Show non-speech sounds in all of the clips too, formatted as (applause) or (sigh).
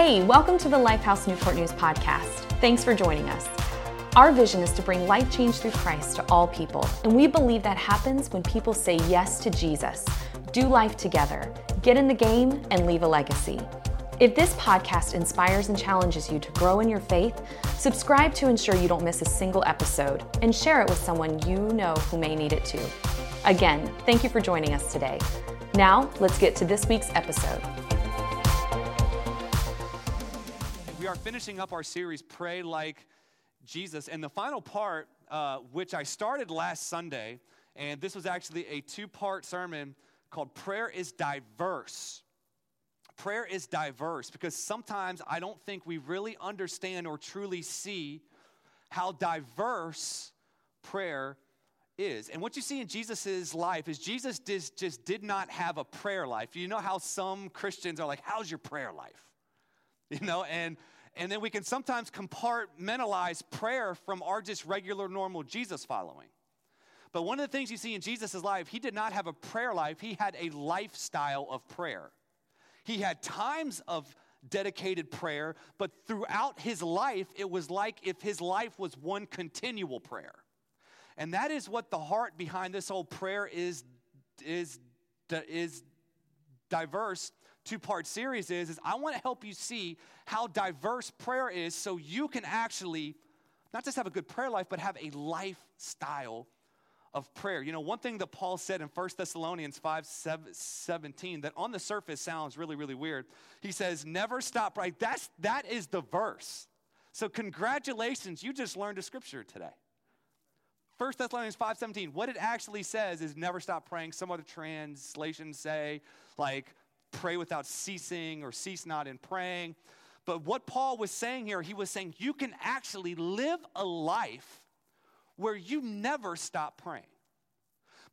Hey, welcome to the Lifehouse Newport News podcast. Thanks for joining us. Our vision is to bring life change through Christ to all people, and we believe that happens when people say yes to Jesus, do life together, get in the game, and leave a legacy. If this podcast inspires and challenges you to grow in your faith, subscribe to ensure you don't miss a single episode and share it with someone you know who may need it too. Again, thank you for joining us today. Now, let's get to this week's episode. Are finishing up our series, Pray Like Jesus. And the final part, uh, which I started last Sunday, and this was actually a two part sermon called Prayer is Diverse prayer is diverse because sometimes I don't think we really understand or truly see how diverse prayer is. And what you see in Jesus' life is Jesus just, just did not have a prayer life. You know how some Christians are like, How's your prayer life? (laughs) You know, and and then we can sometimes compartmentalize prayer from our just regular normal Jesus following. But one of the things you see in Jesus' life, he did not have a prayer life, he had a lifestyle of prayer. He had times of dedicated prayer, but throughout his life, it was like if his life was one continual prayer. And that is what the heart behind this whole prayer is, is, is diverse two-part series is, is I want to help you see how diverse prayer is so you can actually not just have a good prayer life, but have a lifestyle of prayer. You know, one thing that Paul said in 1 Thessalonians 5 17 that on the surface sounds really, really weird. He says, never stop right. That's that is the verse. So congratulations, you just learned a scripture today. 1 Thessalonians 5 17, what it actually says is never stop praying. Some other translations say, like, pray without ceasing or cease not in praying. But what Paul was saying here, he was saying you can actually live a life where you never stop praying.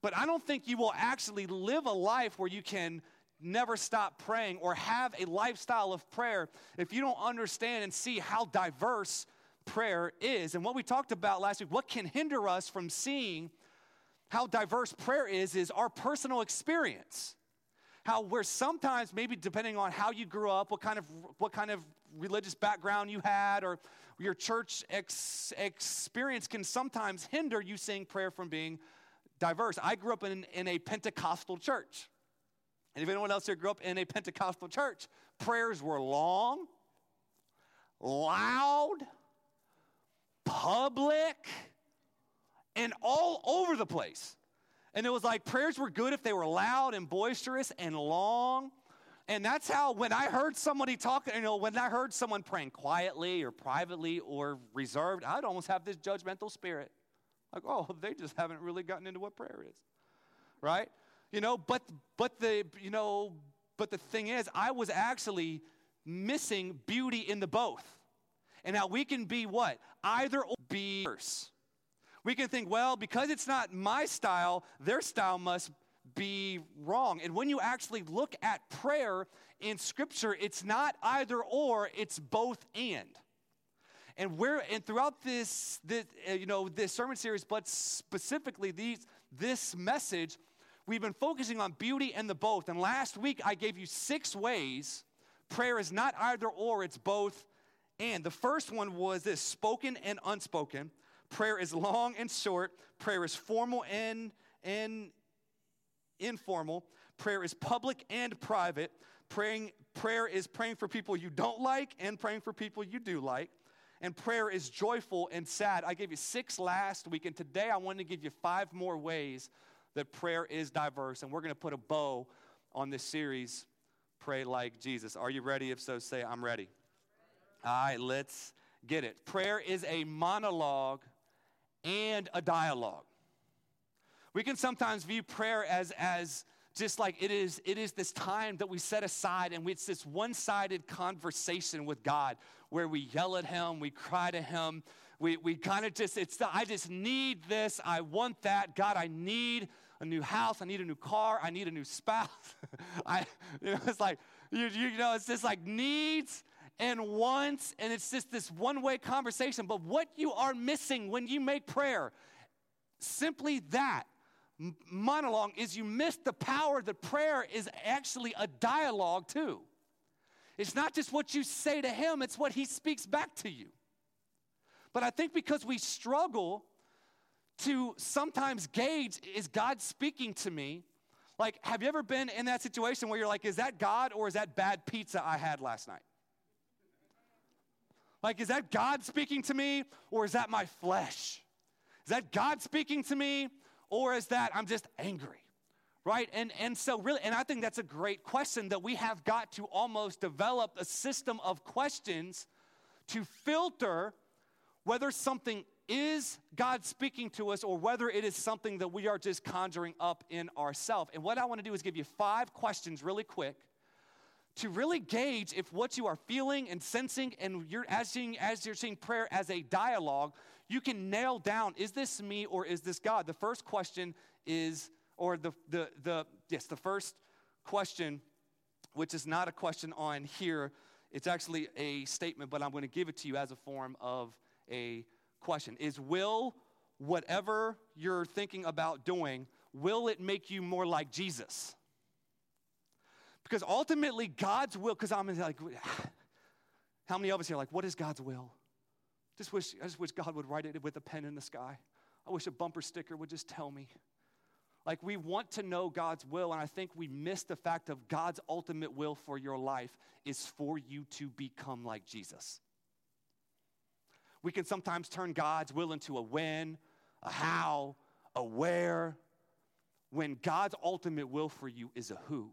But I don't think you will actually live a life where you can never stop praying or have a lifestyle of prayer if you don't understand and see how diverse prayer is. And what we talked about last week, what can hinder us from seeing how diverse prayer is, is our personal experience. How where sometimes maybe depending on how you grew up, what kind of what kind of religious background you had, or your church ex- experience can sometimes hinder you saying prayer from being diverse. I grew up in, in a Pentecostal church. And if anyone else here grew up in a Pentecostal church, prayers were long, loud, public, and all over the place. And it was like prayers were good if they were loud and boisterous and long. And that's how, when I heard somebody talking, you know, when I heard someone praying quietly or privately or reserved, I'd almost have this judgmental spirit. Like, oh, they just haven't really gotten into what prayer is. Right? You know, but, but the, you know, but the thing is, I was actually missing beauty in the both. And now we can be what? Either or be worse. We can think, well, because it's not my style, their style must be wrong. And when you actually look at prayer in Scripture, it's not either or, it's both and. And where and throughout this, this uh, you know this sermon series, but specifically these this message, we've been focusing on beauty and the both. And last week I gave you six ways prayer is not either or, it's both and. The first one was this spoken and unspoken. Prayer is long and short. Prayer is formal and and informal. Prayer is public and private. Praying, prayer is praying for people you don't like and praying for people you do like. And prayer is joyful and sad. I gave you six last week, and today I want to give you five more ways that prayer is diverse. And we're going to put a bow on this series, Pray Like Jesus. Are you ready? If so, say, I'm ready. All right, let's get it. Prayer is a monologue and a dialogue. We can sometimes view prayer as, as just like it is, it is this time that we set aside and it's this one sided conversation with God where we yell at Him, we cry to Him, we, we kind of just, it's the, I just need this, I want that. God, I need a new house, I need a new car, I need a new spouse. (laughs) I, you know, it's like, you, you know, it's just like needs and wants, and it's just this one way conversation. But what you are missing when you make prayer, simply that monologue is you miss the power that prayer is actually a dialogue too. It's not just what you say to him, it's what he speaks back to you. But I think because we struggle to sometimes gauge is God speaking to me? Like, have you ever been in that situation where you're like, is that God or is that bad pizza I had last night? Like, is that God speaking to me or is that my flesh? Is that God speaking to me or is that I'm just angry? Right? And, and so, really, and I think that's a great question that we have got to almost develop a system of questions to filter whether something is God speaking to us or whether it is something that we are just conjuring up in ourselves. And what I want to do is give you five questions really quick to really gauge if what you are feeling and sensing and you're as, seeing, as you're seeing prayer as a dialogue, you can nail down is this me or is this God? The first question is, or the, the, the yes, the first question, which is not a question on here, it's actually a statement, but I'm going to give it to you as a form of a question is will whatever you're thinking about doing will it make you more like jesus because ultimately god's will because i'm like (sighs) how many of us here are like what is god's will? Just wish i just wish god would write it with a pen in the sky. I wish a bumper sticker would just tell me. Like we want to know god's will and i think we miss the fact of god's ultimate will for your life is for you to become like jesus. We can sometimes turn God's will into a when, a how, a where, when God's ultimate will for you is a who.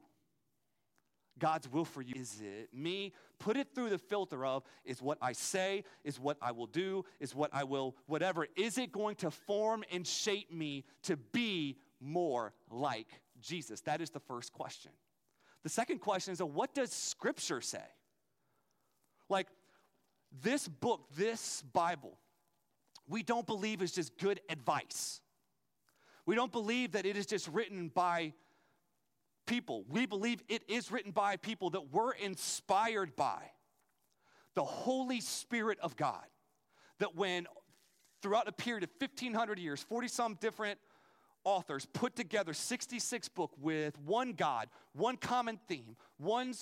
God's will for you is it me? Put it through the filter of is what I say, is what I will do, is what I will, whatever. Is it going to form and shape me to be more like Jesus? That is the first question. The second question is what does Scripture say? Like, this book, this Bible, we don't believe is just good advice. We don't believe that it is just written by people. We believe it is written by people that were inspired by the Holy Spirit of God. That when throughout a period of 1500 years, 40 some different authors put together 66 book with one God, one common theme, one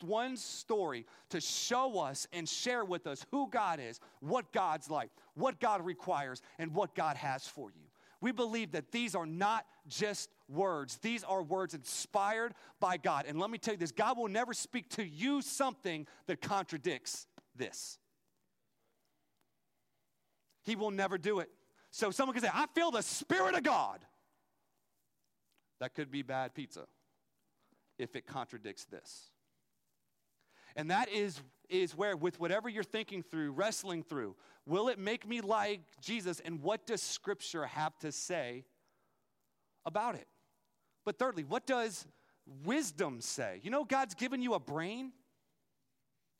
one story to show us and share with us who God is, what God's like, what God requires, and what God has for you. We believe that these are not just words, these are words inspired by God. And let me tell you this God will never speak to you something that contradicts this. He will never do it. So someone can say, I feel the Spirit of God. That could be bad pizza if it contradicts this. And that is, is where, with whatever you're thinking through, wrestling through, will it make me like Jesus? And what does Scripture have to say about it? But thirdly, what does wisdom say? You know, God's given you a brain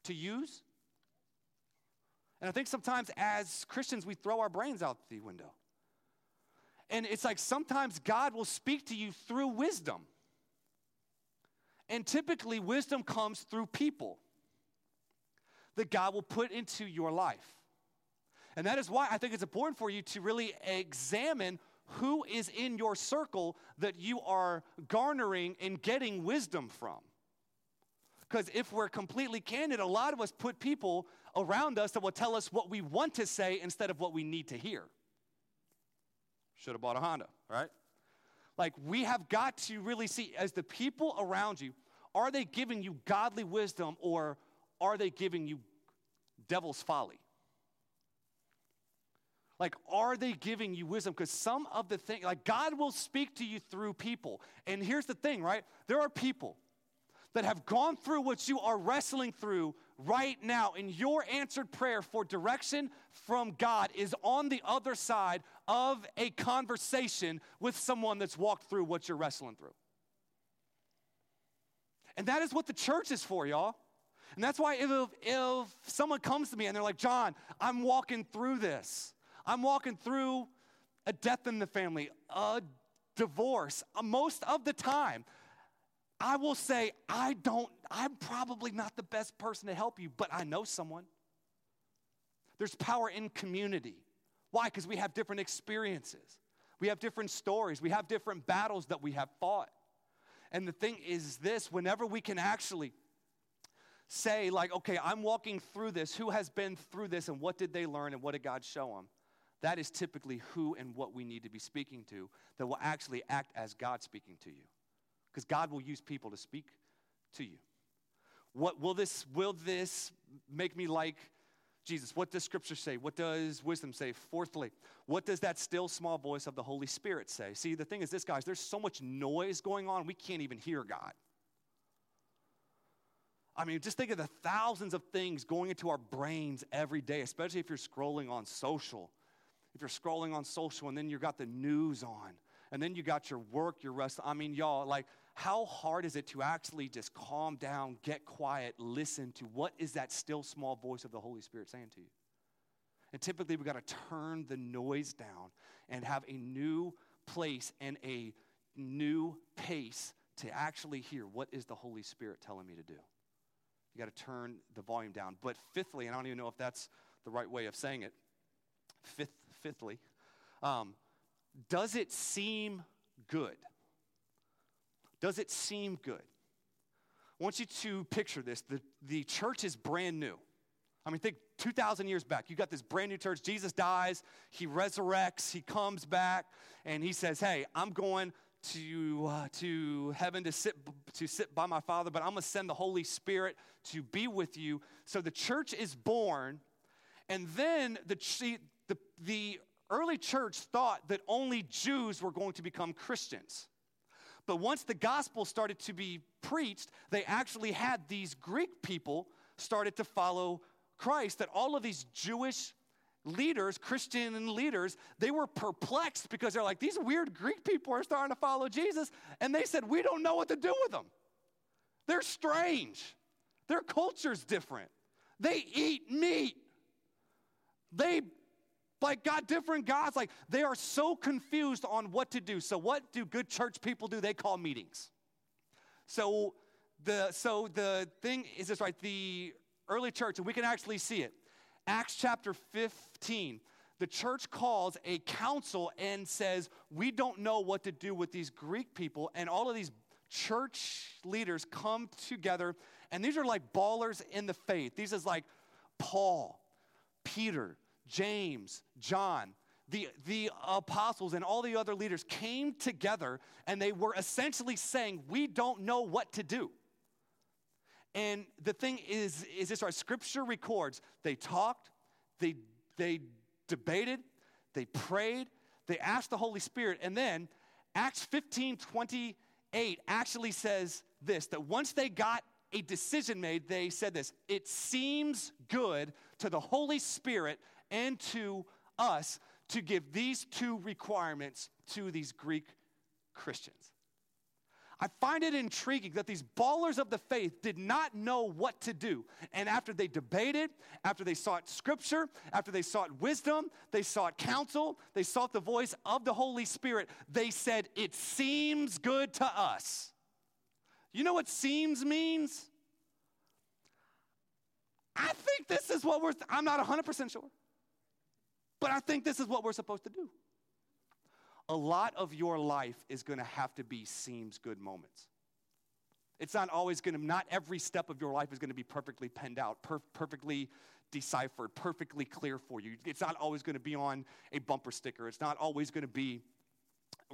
to use. And I think sometimes as Christians, we throw our brains out the window. And it's like sometimes God will speak to you through wisdom. And typically, wisdom comes through people that God will put into your life. And that is why I think it's important for you to really examine who is in your circle that you are garnering and getting wisdom from. Because if we're completely candid, a lot of us put people around us that will tell us what we want to say instead of what we need to hear. Should have bought a Honda, right? Like, we have got to really see as the people around you, are they giving you godly wisdom or are they giving you devil's folly? Like, are they giving you wisdom? Because some of the things, like, God will speak to you through people. And here's the thing, right? There are people that have gone through what you are wrestling through right now. And your answered prayer for direction from God is on the other side of a conversation with someone that's walked through what you're wrestling through. And that is what the church is for, y'all. And that's why if, if someone comes to me and they're like, John, I'm walking through this, I'm walking through a death in the family, a divorce, uh, most of the time, I will say, I don't, I'm probably not the best person to help you, but I know someone. There's power in community. Why? Because we have different experiences, we have different stories, we have different battles that we have fought. And the thing is this whenever we can actually say, like, okay, I'm walking through this. Who has been through this and what did they learn and what did God show them? That is typically who and what we need to be speaking to that will actually act as God speaking to you. Because God will use people to speak to you. What will this will this make me like Jesus? What does scripture say? What does wisdom say? Fourthly, what does that still small voice of the Holy Spirit say? See, the thing is this guys, there's so much noise going on, we can't even hear God. I mean, just think of the thousands of things going into our brains every day, especially if you're scrolling on social. If you're scrolling on social and then you got the news on, and then you got your work, your rest. I mean, y'all, like, how hard is it to actually just calm down, get quiet, listen to what is that still small voice of the Holy Spirit saying to you? And typically, we've got to turn the noise down and have a new place and a new pace to actually hear what is the Holy Spirit telling me to do. You got to turn the volume down. But fifthly, and I don't even know if that's the right way of saying it, fifth, fifthly, um, does it seem good? Does it seem good? I want you to picture this. The, the church is brand new. I mean, think 2,000 years back. You got this brand new church. Jesus dies, he resurrects, he comes back, and he says, Hey, I'm going to, uh, to heaven to sit, to sit by my Father, but I'm going to send the Holy Spirit to be with you. So the church is born, and then the, the, the early church thought that only Jews were going to become Christians. But once the gospel started to be preached, they actually had these Greek people started to follow Christ, that all of these Jewish leaders, Christian leaders, they were perplexed because they're like, these weird Greek people are starting to follow Jesus. And they said, we don't know what to do with them. They're strange. Their culture's different. They eat meat. They like got different gods. Like they are so confused on what to do. So what do good church people do? They call meetings. So the so the thing is this right? The early church, and we can actually see it. Acts chapter 15, the church calls a council and says, We don't know what to do with these Greek people. And all of these church leaders come together, and these are like ballers in the faith. These is like Paul, Peter, James, John, the, the apostles, and all the other leaders came together and they were essentially saying, We don't know what to do. And the thing is, is this our scripture records they talked, they, they debated, they prayed, they asked the Holy Spirit, and then Acts 15 28 actually says this that once they got a decision made, they said this it seems good to the Holy Spirit and to us to give these two requirements to these Greek Christians. I find it intriguing that these ballers of the faith did not know what to do. And after they debated, after they sought scripture, after they sought wisdom, they sought counsel, they sought the voice of the Holy Spirit, they said, It seems good to us. You know what seems means? I think this is what we're, I'm not 100% sure. But I think this is what we're supposed to do. A lot of your life is going to have to be seems good moments. It's not always going to, not every step of your life is going to be perfectly penned out, per- perfectly deciphered, perfectly clear for you. It's not always going to be on a bumper sticker. It's not always going to be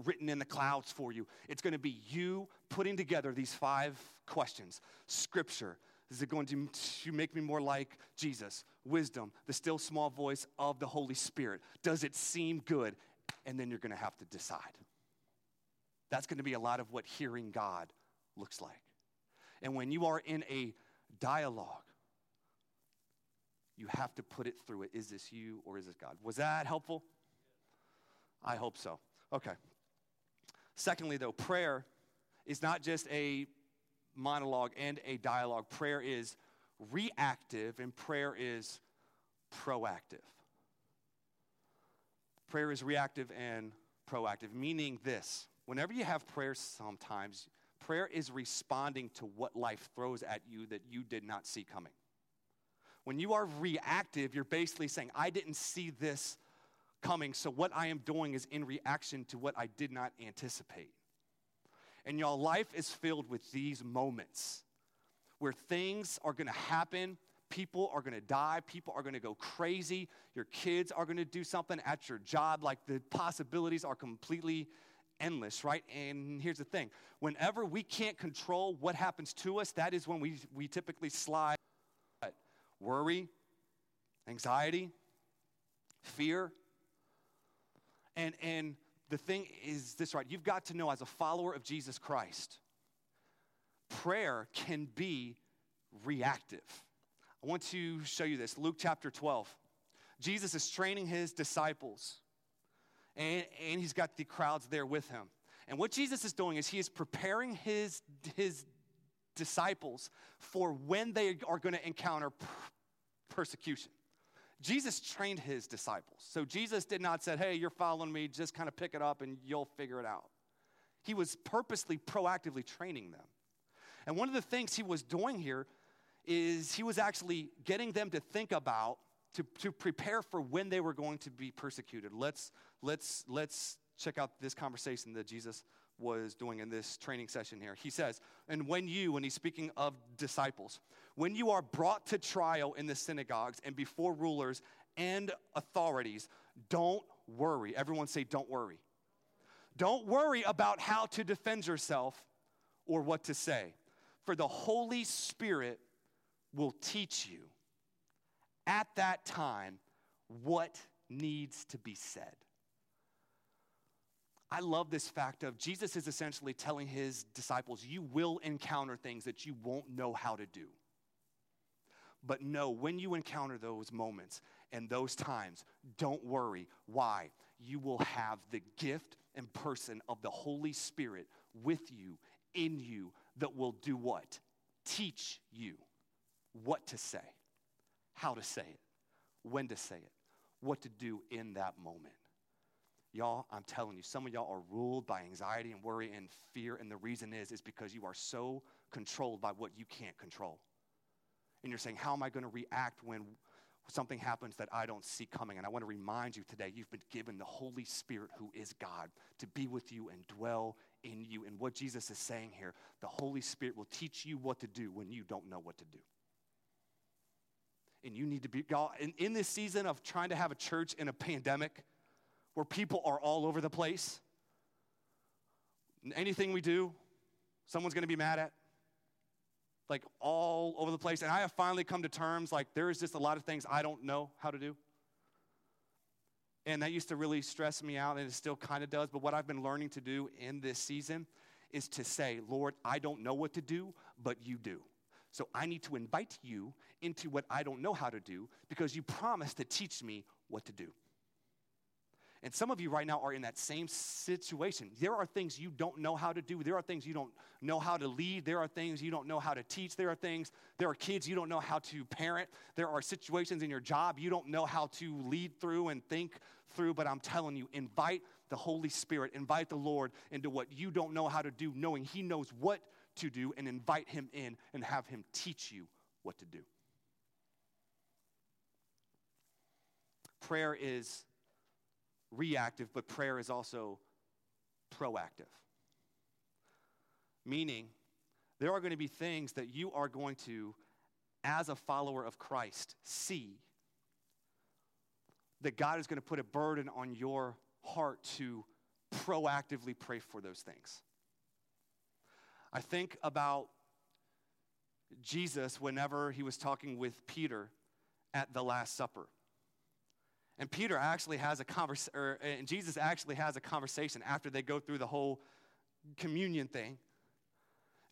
written in the clouds for you. It's going to be you putting together these five questions Scripture, is it going to, to make me more like Jesus? Wisdom, the still small voice of the Holy Spirit. Does it seem good? And then you're going to have to decide. That's going to be a lot of what hearing God looks like. And when you are in a dialogue, you have to put it through it. Is this you or is this God? Was that helpful? I hope so. Okay. Secondly, though, prayer is not just a monologue and a dialogue. Prayer is reactive and prayer is proactive. Prayer is reactive and proactive, meaning this whenever you have prayer, sometimes prayer is responding to what life throws at you that you did not see coming. When you are reactive, you're basically saying, I didn't see this coming, so what I am doing is in reaction to what I did not anticipate. And y'all, life is filled with these moments where things are to happen. People are going to die. People are going to go crazy. Your kids are going to do something at your job. Like the possibilities are completely endless, right? And here's the thing whenever we can't control what happens to us, that is when we, we typically slide worry, anxiety, fear. And, and the thing is this, right? You've got to know as a follower of Jesus Christ, prayer can be reactive. I want to show you this. Luke chapter 12. Jesus is training his disciples, and, and he's got the crowds there with him. And what Jesus is doing is he is preparing his, his disciples for when they are going to encounter persecution. Jesus trained his disciples. So Jesus did not say, hey, you're following me, just kind of pick it up and you'll figure it out. He was purposely, proactively training them. And one of the things he was doing here is he was actually getting them to think about, to, to prepare for when they were going to be persecuted. Let's, let's, let's check out this conversation that Jesus was doing in this training session here. He says, And when you, when he's speaking of disciples, when you are brought to trial in the synagogues and before rulers and authorities, don't worry. Everyone say, Don't worry. Don't worry about how to defend yourself or what to say, for the Holy Spirit will teach you at that time what needs to be said. I love this fact of Jesus is essentially telling his disciples, you will encounter things that you won't know how to do. But know when you encounter those moments and those times, don't worry. Why? You will have the gift and person of the Holy Spirit with you, in you, that will do what? Teach you what to say, how to say it, when to say it, what to do in that moment. Y'all, I'm telling you, some of y'all are ruled by anxiety and worry and fear, and the reason is is because you are so controlled by what you can't control. And you're saying, How am I going to react when something happens that I don't see coming? And I want to remind you today, you've been given the Holy Spirit, who is God, to be with you and dwell in you. And what Jesus is saying here, the Holy Spirit will teach you what to do when you don't know what to do. And you need to be, y'all, in, in this season of trying to have a church in a pandemic, where people are all over the place. Anything we do, someone's gonna be mad at. Like all over the place. And I have finally come to terms, like, there is just a lot of things I don't know how to do. And that used to really stress me out, and it still kind of does. But what I've been learning to do in this season is to say, Lord, I don't know what to do, but you do. So I need to invite you into what I don't know how to do because you promised to teach me what to do. And some of you right now are in that same situation. There are things you don't know how to do. There are things you don't know how to lead. There are things you don't know how to teach. There are things, there are kids you don't know how to parent. There are situations in your job you don't know how to lead through and think through. But I'm telling you, invite the Holy Spirit, invite the Lord into what you don't know how to do, knowing He knows what to do, and invite Him in and have Him teach you what to do. Prayer is reactive, but prayer is also proactive. Meaning, there are going to be things that you are going to, as a follower of Christ, see that God is going to put a burden on your heart to proactively pray for those things. I think about Jesus whenever he was talking with Peter at the Last Supper. And Peter actually has a conversation, and Jesus actually has a conversation after they go through the whole communion thing.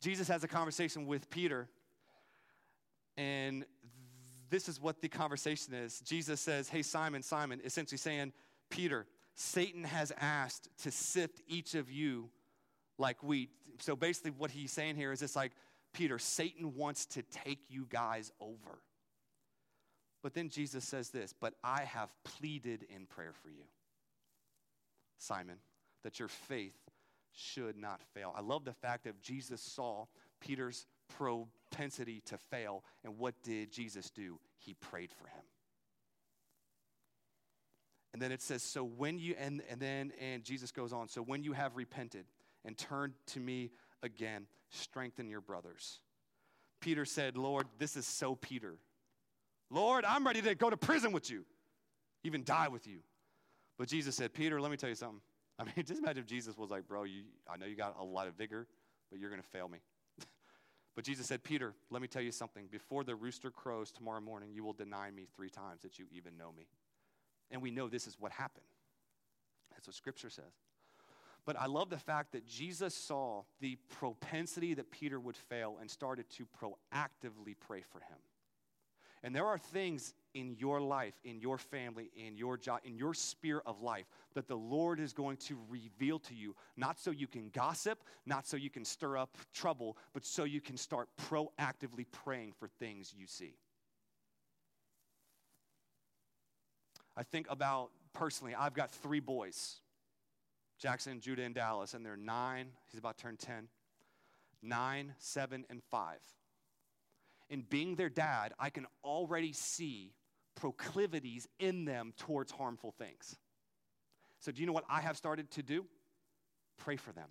Jesus has a conversation with Peter, and this is what the conversation is. Jesus says, Hey, Simon, Simon, essentially saying, Peter, Satan has asked to sift each of you like wheat. So basically, what he's saying here is it's like, Peter, Satan wants to take you guys over. But then Jesus says this, but I have pleaded in prayer for you, Simon, that your faith should not fail. I love the fact that Jesus saw Peter's propensity to fail, and what did Jesus do? He prayed for him. And then it says, so when you, and, and then, and Jesus goes on, so when you have repented and turned to me again, strengthen your brothers. Peter said, Lord, this is so Peter. Lord, I'm ready to go to prison with you, even die with you. But Jesus said, Peter, let me tell you something. I mean, (laughs) just imagine if Jesus was like, bro, you, I know you got a lot of vigor, but you're going to fail me. (laughs) but Jesus said, Peter, let me tell you something. Before the rooster crows tomorrow morning, you will deny me three times that you even know me. And we know this is what happened. That's what Scripture says. But I love the fact that Jesus saw the propensity that Peter would fail and started to proactively pray for him. And there are things in your life, in your family, in your job, in your sphere of life that the Lord is going to reveal to you, not so you can gossip, not so you can stir up trouble, but so you can start proactively praying for things you see. I think about personally, I've got three boys. Jackson, Judah, and Dallas, and they're nine, he's about to turn 10, nine, seven, and five. In being their dad, I can already see proclivities in them towards harmful things. So, do you know what I have started to do? Pray for them.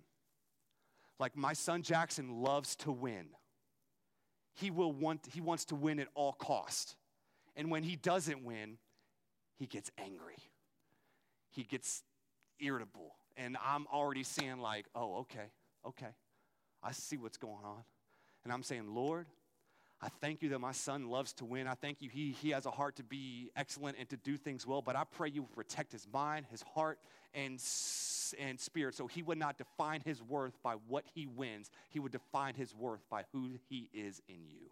Like my son Jackson loves to win. He will want he wants to win at all cost. And when he doesn't win, he gets angry. He gets irritable and I'm already seeing, like, oh, okay, okay. I see what's going on. And I'm saying, Lord, I thank you that my son loves to win. I thank you he, he has a heart to be excellent and to do things well, but I pray you protect his mind, his heart, and, and spirit so he would not define his worth by what he wins. He would define his worth by who he is in you.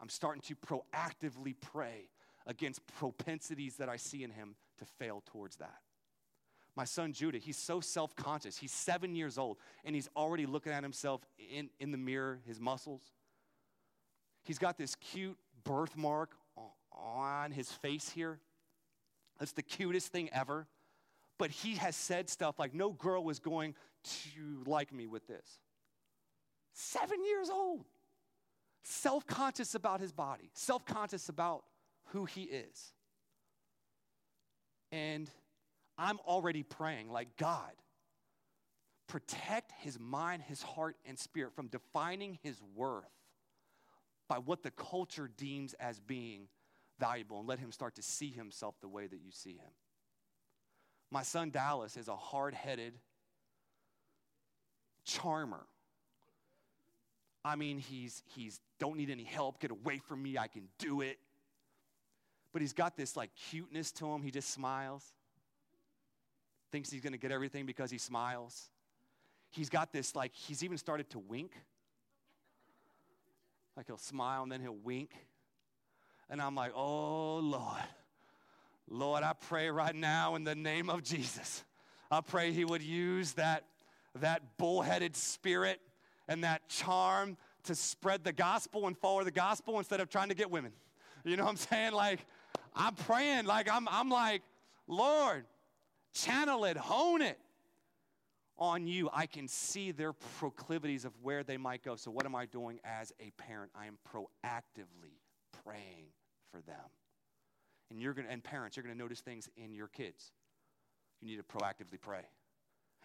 I'm starting to proactively pray against propensities that I see in him to fail towards that. My son Judah, he's so self conscious. He's seven years old, and he's already looking at himself in, in the mirror, his muscles. He's got this cute birthmark on his face here. That's the cutest thing ever. But he has said stuff like, No girl was going to like me with this. Seven years old. Self conscious about his body, self conscious about who he is. And I'm already praying, like, God, protect his mind, his heart, and spirit from defining his worth by what the culture deems as being valuable and let him start to see himself the way that you see him. My son Dallas is a hard headed charmer. I mean, he's, he's don't need any help, get away from me, I can do it. But he's got this like cuteness to him, he just smiles thinks he's going to get everything because he smiles. He's got this, like, he's even started to wink. Like he'll smile and then he'll wink. And I'm like, oh, Lord. Lord, I pray right now in the name of Jesus. I pray he would use that, that bullheaded spirit and that charm to spread the gospel and follow the gospel instead of trying to get women. You know what I'm saying? Like, I'm praying, like, I'm, I'm like, Lord, channel it, hone it on you. I can see their proclivities of where they might go. So, what am I doing as a parent? I am proactively praying for them. And you're gonna, and parents, you're gonna notice things in your kids. You need to proactively pray.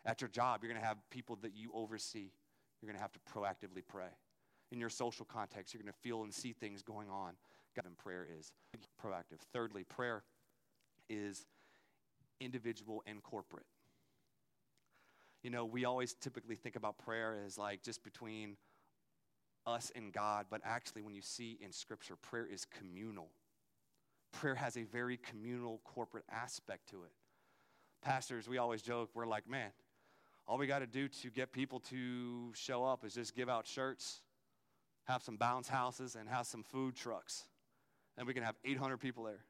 At your job, you're gonna have people that you oversee. You're gonna have to proactively pray. In your social context, you're gonna feel and see things going on. God, and prayer is proactive. Thirdly, prayer is individual and corporate. You know, we always typically think about prayer as like just between us and God, but actually, when you see in Scripture, prayer is communal. Prayer has a very communal, corporate aspect to it. Pastors, we always joke, we're like, man, all we got to do to get people to show up is just give out shirts, have some bounce houses, and have some food trucks. And we can have 800 people there.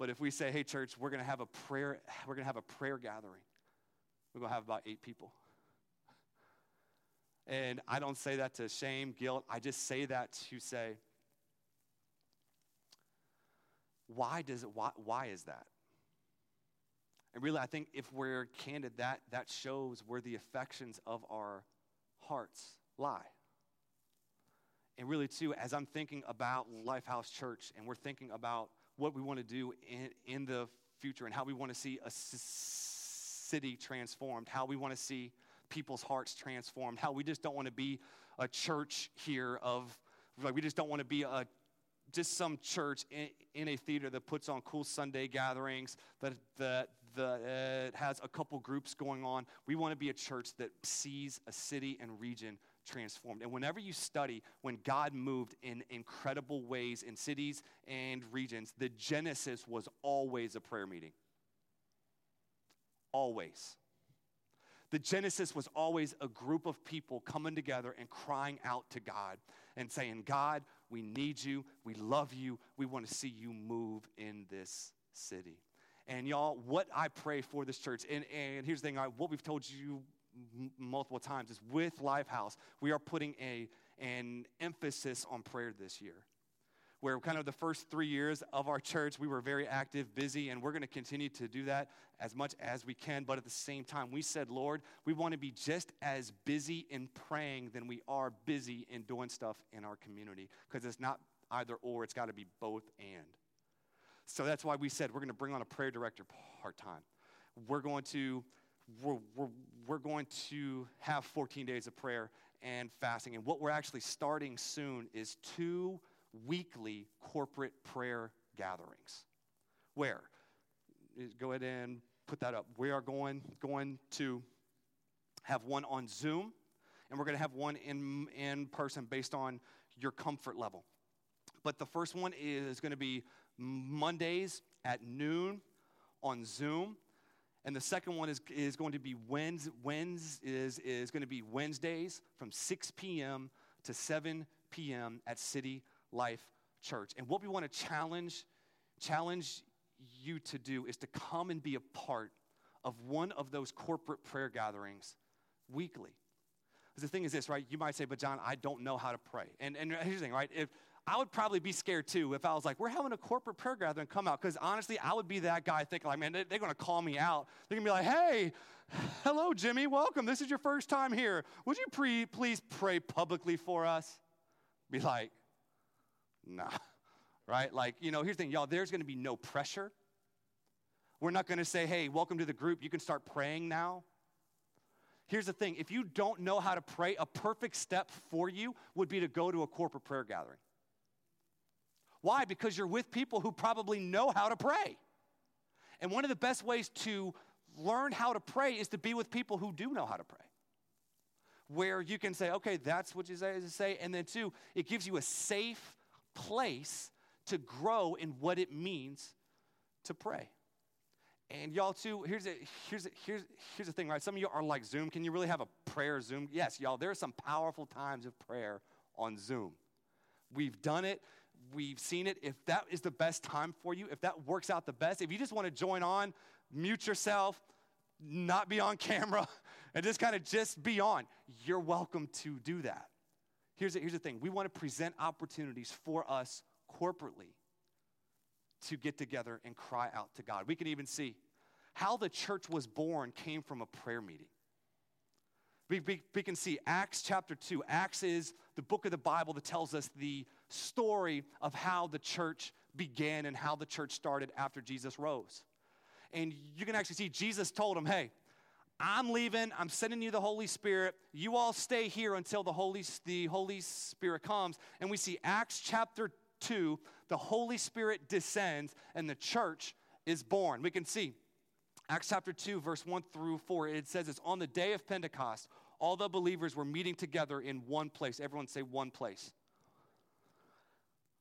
But if we say, hey, church, we're going to have a prayer, we're going to have a prayer gathering, we're going to have about eight people. And I don't say that to shame, guilt. I just say that to say, why does it, why, why is that? And really, I think if we're candid, that, that shows where the affections of our hearts lie. And really, too, as I'm thinking about Lifehouse Church and we're thinking about what we want to do in, in the future and how we want to see a city transformed, how we want to see people's hearts transformed, how we just don't want to be a church here of, like, we just don't want to be a just some church in, in, a theater that puts on cool Sunday gatherings, that, that, that uh, has a couple groups going on. We want to be a church that sees a city and region transformed. And whenever you study when God moved in incredible ways in cities and regions, the genesis was always a prayer meeting. Always. The Genesis was always a group of people coming together and crying out to God and saying, God, we need you. We love you. We want to see you move in this city. And y'all, what I pray for this church, and, and here's the thing, I, what we've told you m- multiple times is with Lifehouse, we are putting a, an emphasis on prayer this year where kind of the first three years of our church, we were very active, busy, and we're going to continue to do that as much as we can. But at the same time, we said, Lord, we want to be just as busy in praying than we are busy in doing stuff in our community because it's not either or, it's got to be both and. So that's why we said we're going to bring on a prayer director part time. We're going to we're, we're, we're going to have 14 days of prayer and fasting. And what we're actually starting soon is two weekly corporate prayer gatherings. Where? Go ahead and put that up. We are going, going to have one on Zoom, and we're going to have one in, in person based on your comfort level. But the first one is going to be Mondays at noon on Zoom. And the second one is, is going to be Wednesdays is, is going to be Wednesdays from 6 p.m. to 7 p.m. at City Life Church. And what we want to challenge, challenge you to do is to come and be a part of one of those corporate prayer gatherings weekly. Because the thing is this, right? You might say, but John, I don't know how to pray. And, and here's the thing, right? If I would probably be scared too if I was like, we're having a corporate prayer gathering, come out. Because honestly, I would be that guy thinking, like, man, they're going to call me out. They're going to be like, hey, hello, Jimmy, welcome. This is your first time here. Would you pre- please pray publicly for us? Be like, nah, right? Like, you know, here's the thing, y'all, there's gonna be no pressure. We're not gonna say, hey, welcome to the group, you can start praying now. Here's the thing if you don't know how to pray, a perfect step for you would be to go to a corporate prayer gathering. Why? Because you're with people who probably know how to pray. And one of the best ways to learn how to pray is to be with people who do know how to pray where you can say, okay, that's what you say. And then, two, it gives you a safe place to grow in what it means to pray. And y'all too, here's a, here's a, here's here's the thing, right? Some of you are like Zoom. Can you really have a prayer Zoom? Yes, y'all. There are some powerful times of prayer on Zoom. We've done it. We've seen it. If that is the best time for you, if that works out the best, if you just want to join on, mute yourself, not be on (laughs) camera, and just kind of just be on, you're welcome to do that. Here's the, here's the thing we want to present opportunities for us corporately to get together and cry out to God. We can even see how the church was born came from a prayer meeting. We, we, we, can see Acts chapter 2. Acts is the book of the Bible that tells us the story of how the church began and how the church started after Jesus rose. And you can actually see Jesus told them, hey, I'm leaving. I'm sending you the Holy Spirit. You all stay here until the Holy, the Holy Spirit comes. And we see Acts chapter 2, the Holy Spirit descends and the church is born. We can see Acts chapter 2, verse 1 through 4. It says it's on the day of Pentecost, all the believers were meeting together in one place. Everyone say one place.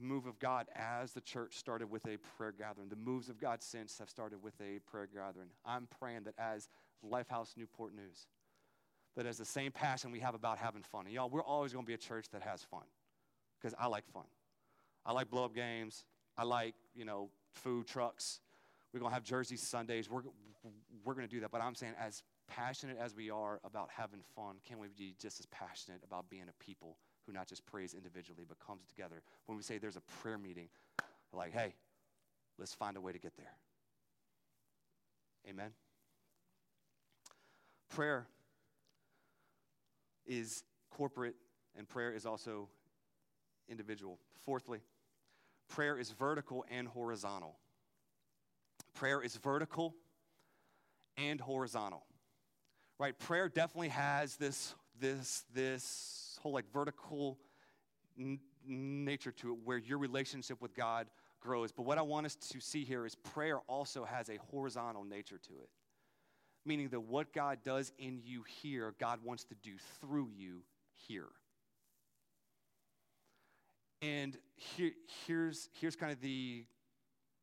move of God as the church started with a prayer gathering. The moves of God since have started with a prayer gathering. I'm praying that as Lifehouse Newport News, that has the same passion we have about having fun. And y'all, we're always going to be a church that has fun because I like fun. I like blow up games. I like, you know, food trucks. We're going to have Jersey Sundays. We're, we're going to do that. But I'm saying, as passionate as we are about having fun, can we be just as passionate about being a people who not just prays individually, but comes together? When we say there's a prayer meeting, like, hey, let's find a way to get there. Amen. Prayer is corporate, and prayer is also individual. Fourthly, prayer is vertical and horizontal. Prayer is vertical and horizontal. Right? Prayer definitely has this this this whole like vertical n- nature to it where your relationship with God grows. But what I want us to see here is prayer also has a horizontal nature to it. Meaning that what God does in you here, God wants to do through you here. And here, here's, here's kind of the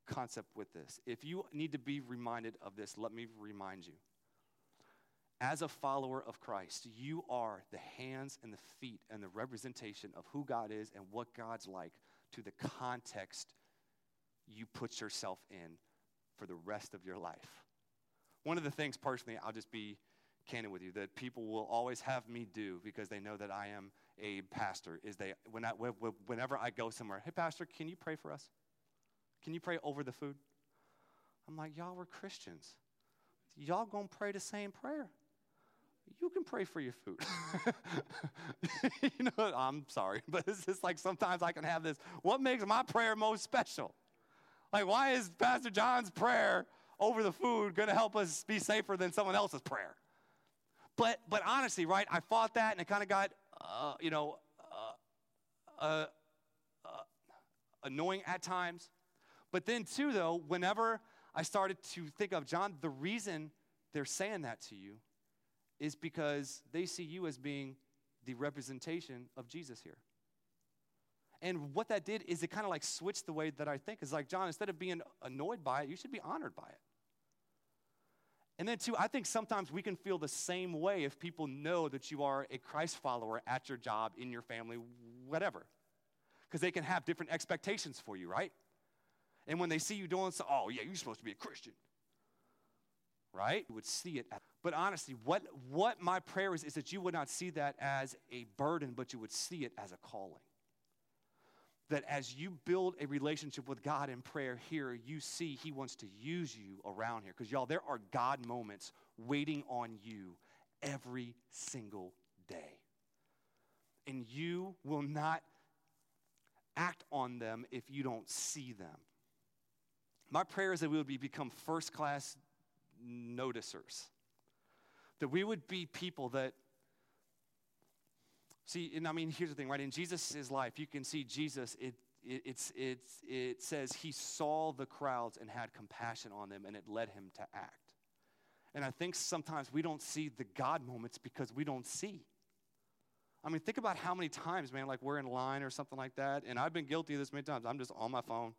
concept with this. If you need to be reminded of this, let me remind you. As a follower of Christ, you are the hands and the feet and the representation of who God is and what God's like to the context you put yourself in for the rest of your life. One of the things, personally, I'll just be candid with you, that people will always have me do because they know that I am a pastor is they, when I, whenever I go somewhere, hey, pastor, can you pray for us? Can you pray over the food? I'm like, y'all were Christians. Y'all gonna pray the same prayer. You can pray for your food. (laughs) you know, I'm sorry, (laughs) but it's just like sometimes I can have this. What makes my prayer most special? Like, why is Pastor John's prayer over the food going to help us be safer than someone else's prayer? But, but honestly, right, I fought that and it kind of got, uh, you know, uh, uh, uh, annoying at times. But then, too, though, whenever I started to think of John, the reason they're saying that to you is because they see you as being the representation of Jesus here. And what that did is it kind of like switched the way that I think. It's like, John, instead of being annoyed by it, you should be honored by it. And then, too, I think sometimes we can feel the same way if people know that you are a Christ follower at your job, in your family, whatever. Because they can have different expectations for you, right? And when they see you doing so, oh, yeah, you're supposed to be a Christian, right? You would see it. But honestly, what, what my prayer is, is that you would not see that as a burden, but you would see it as a calling that as you build a relationship with God in prayer here, you see He wants to use you around here. Because, y'all, there are God moments waiting on you every single day. And you will not act on them if you don't see them. My prayer is that we would be, become first class noticers, that we would be people that See, and I mean, here's the thing, right? In Jesus' life, you can see Jesus, it, it, it's, it's, it says he saw the crowds and had compassion on them, and it led him to act. And I think sometimes we don't see the God moments because we don't see. I mean, think about how many times, man, like we're in line or something like that, and I've been guilty of this many times. I'm just on my phone,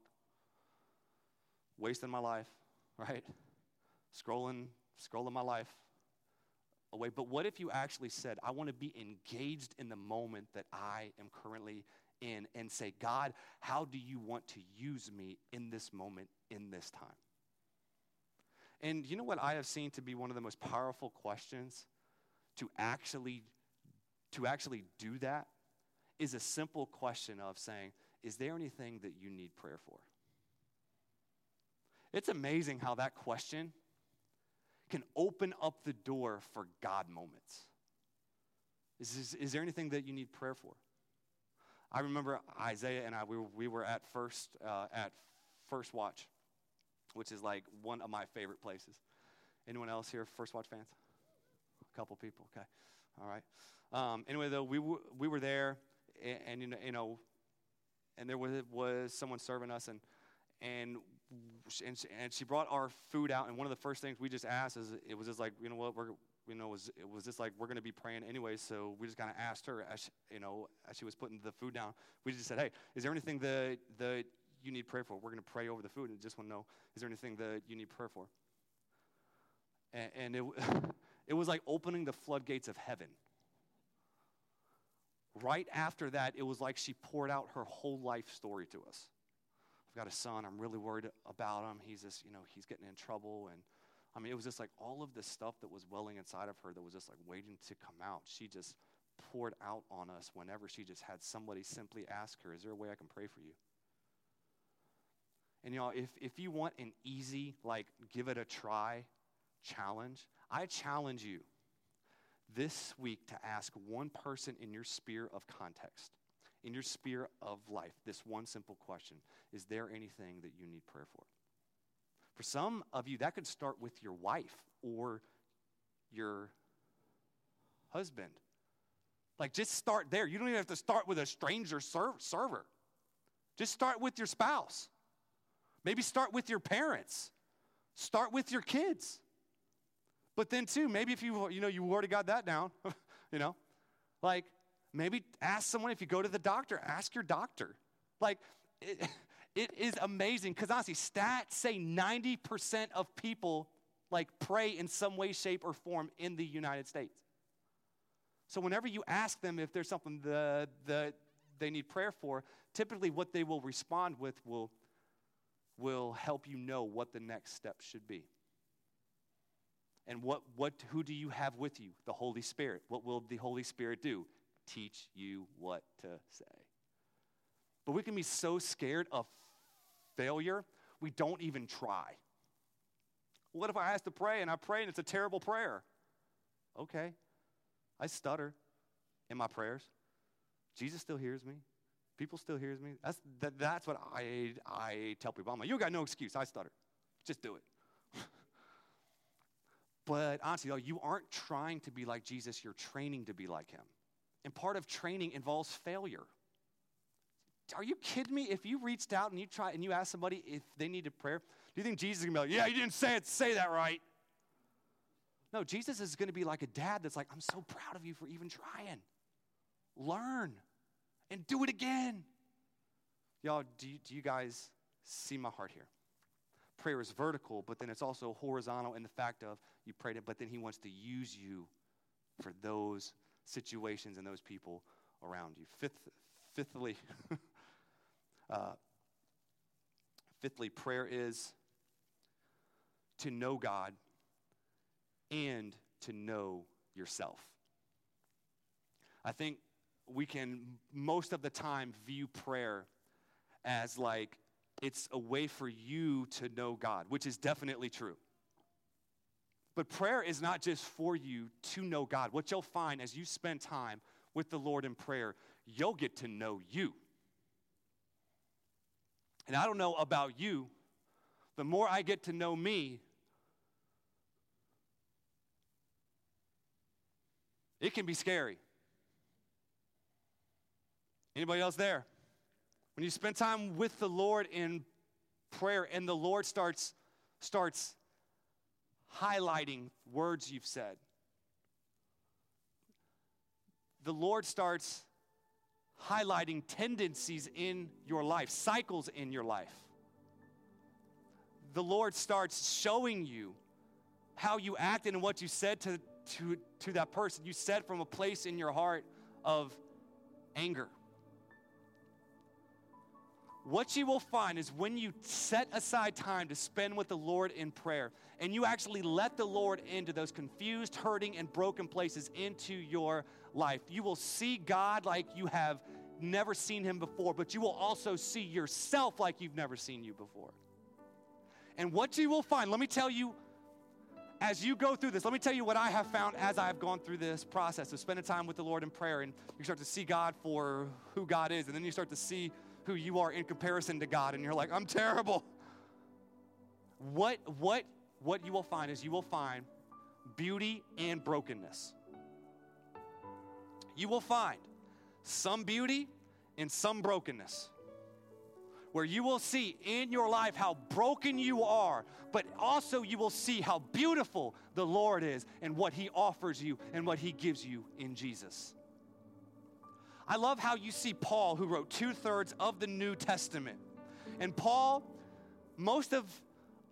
wasting my life, right? Scrolling, scrolling my life, away. But what if you actually said, I want to be engaged in the moment that I am currently in and say, God, how do you want to use me in this moment, in this time? And you know what I have seen to be one of the most powerful questions to actually to actually do that is a simple question of saying, is there anything that you need prayer for? It's amazing how that question can open up the door for God moments. Is, is, is there anything that you need prayer for? I remember Isaiah and I, we were, we were at first, uh, at First Watch, which is like one of my favorite places. Anyone else here, First Watch fans? A couple people, okay. All right. Um, anyway, though, we, w- we were there, and, and you, know, you know, and there was, was someone serving us, and, and and she, and she brought our food out, and one of the first things we just asked is, it was just like, you know what, we're, you know, was, it was just like, we're going to be praying anyway, so we just kind of asked her, as she, you know, as she was putting the food down, we just said, hey, is there anything that, that you need prayer for? We're going to pray over the food, and just want to know, is there anything that you need prayer for? And, and it, (laughs) it was like opening the floodgates of heaven. Right after that, it was like she poured out her whole life story to us got a son. I'm really worried about him. He's just, you know, he's getting in trouble. And I mean, it was just like all of this stuff that was welling inside of her that was just like waiting to come out. She just poured out on us whenever she just had somebody simply ask her, Is there a way I can pray for you? And y'all, if, if you want an easy, like, give it a try challenge, I challenge you this week to ask one person in your sphere of context, in your sphere of life, this one simple question Is there anything that you need prayer for? For some of you, that could start with your wife or your husband. Like, just start there. You don't even have to start with a stranger server. Just start with your spouse. Maybe start with your parents. Start with your kids. But then too, maybe if you you know you already got that down, (laughs) you know, like maybe ask someone if you go to the doctor, ask your doctor. Like it, (laughs) it is amazing because honestly, stats say 90% of people like pray in some way, shape, or form in the United States. So whenever you ask them if there's something that the, they need prayer for, typically what they will respond with will, will help you know what the next step should be. And what, what, who do you have with you? The Holy Spirit. What will the Holy Spirit do? Teach you what to say. But we can be so scared of failure, we don't even try. What if I ask to pray and I pray and it's a terrible prayer? Okay. I stutter in my prayers. Jesus still hears me. People still hears me. That's, that, that's what I, I tell people. I'm like, you got no excuse. I stutter. Just do it. (laughs) but honestly, though, you aren't trying to be like Jesus. You're training to be like him. And part of training involves failure. Are you kidding me? If you reached out and you try and you ask somebody if they needed prayer, do you think Jesus is gonna be like, yeah, you didn't say it, say that right? No, Jesus is gonna be like a dad that's like, I'm so proud of you for even trying. Learn and do it again. Y'all, do you, do you guys see my heart here? Prayer is vertical, but then it's also horizontal in the fact of you prayed it, but then he wants to use you for those situations and those people around you. Fifth, fifthly, (laughs) uh, fifthly, prayer is to know God and to know yourself. I think we can most of the time view prayer as like it's a way for you to know God, which is definitely true. But prayer is not just for you to know God. What you'll find as you spend time with the Lord in prayer, you'll get to know you. And I don't know about you, the more I get to know me, it can be scary. Anybody else there? When you spend time with the Lord in prayer and the Lord starts starts highlighting words you've said. The Lord starts highlighting tendencies in your life, cycles in your life. The Lord starts showing you how you acted and what you said to, to, to that person. You said from a place in your heart of anger what you will find is when you set aside time to spend with the Lord in prayer and you actually let the Lord into those confused, hurting, and broken places into your life, you will see God like you have never seen Him before, but you will also see yourself like you've never seen you before. And what you will find, let me tell you, as you go through this, let me tell you what I have found as I have gone through this process of spending time with the Lord in prayer, and you start to see God for who God is, and then you start to see who you are in comparison to God and you're like, I'm terrible. What, what, what you will find is you will find beauty and brokenness. You will find some beauty and some brokenness. Where you will see in your life how broken you are, but also you will see how beautiful the Lord is and what He offers you and what He gives you in Jesus. I love how you see Paul, who wrote two thirds of the New Testament. And Paul, most of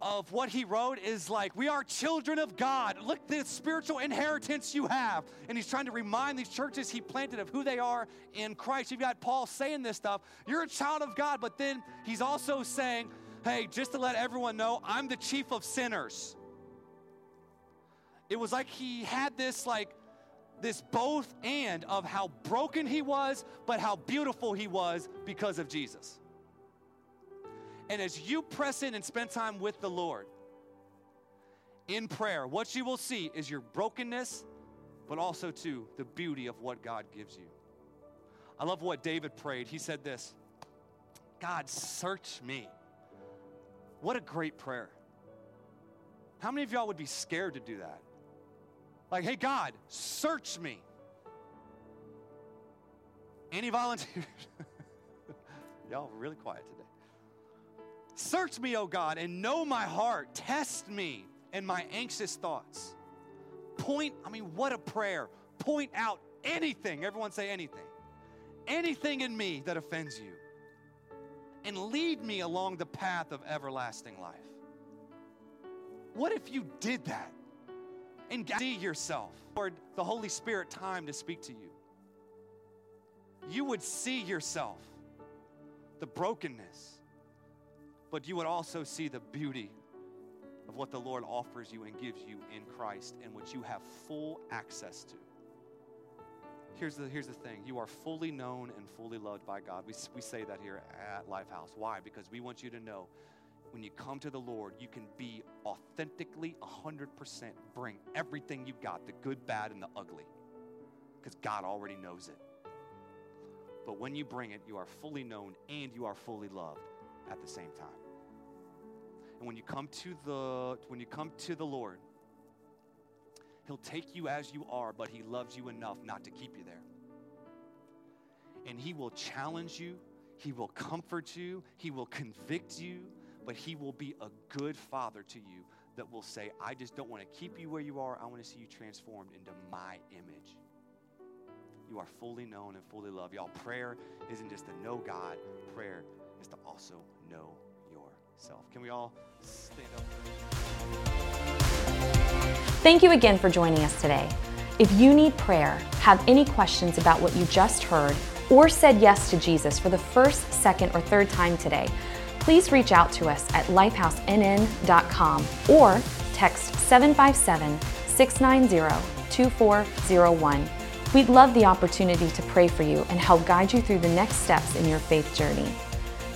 of what he wrote is like, we are children of God. Look, the spiritual inheritance you have. And he's trying to remind these churches he planted of who they are in Christ. You've got Paul saying this stuff. You're a child of God, but then he's also saying, hey, just to let everyone know, I'm the chief of sinners. It was like he had this, like, this both and of how broken he was, but how beautiful he was because of Jesus. And as you press in and spend time with the Lord in prayer, what you will see is your brokenness, but also, too, the beauty of what God gives you. I love what David prayed. He said this God, search me. What a great prayer. How many of y'all would be scared to do that? Like, hey, God, search me. Any volunteers? (laughs) y'all really quiet today. Search me, O God, and know my heart. Test me and my anxious thoughts. Point, I mean, what a prayer. Point out anything. Everyone say anything. Anything in me that offends you. And lead me along the path of everlasting life. What if you did that and see yourself, Lord, the Holy Spirit, time to speak to you? You would see yourself, the brokenness, but you would also see the beauty of what the Lord offers you and gives you in Christ and which you have full access to. Here's the, here's the thing you are fully known and fully loved by God. We, we say that here at Lifehouse. Why? Because we want you to know when you come to the Lord, you can be authentically 100%, bring everything you've got the good, bad, and the ugly because God already knows it. But when you bring it, you are fully known and you are fully loved at the same time. And when you come to the when you come to the Lord, he'll take you as you are, but he loves you enough not to keep you there. And he will challenge you, he will comfort you, he will convict you, but he will be a good father to you that will say, I just don't want to keep you where you are. I want to see you transformed into my image. You are fully known and fully loved. Y'all, prayer isn't just to know God, prayer is to also know yourself. Can we all stand up? Thank you again for joining us today. If you need prayer, have any questions about what you just heard, or said yes to Jesus for the first, second, or third time today, please reach out to us at lifehousenn.com or text 757 690 2401. We'd love the opportunity to pray for you and help guide you through the next steps in your faith journey.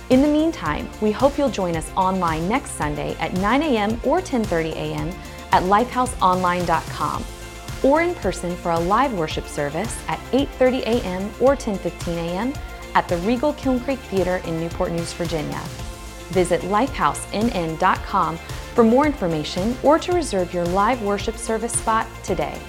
In the meantime, we hope you'll join us online next Sunday at 9 a.m. or 10:30 a.m. at lifehouseonline.com or in person for a live worship service at 8:30 a.m. or 10:15 a.m. at the Regal Kiln Creek Theater in Newport News, Virginia. Visit lifehousenn.com for more information or to reserve your live worship service spot today.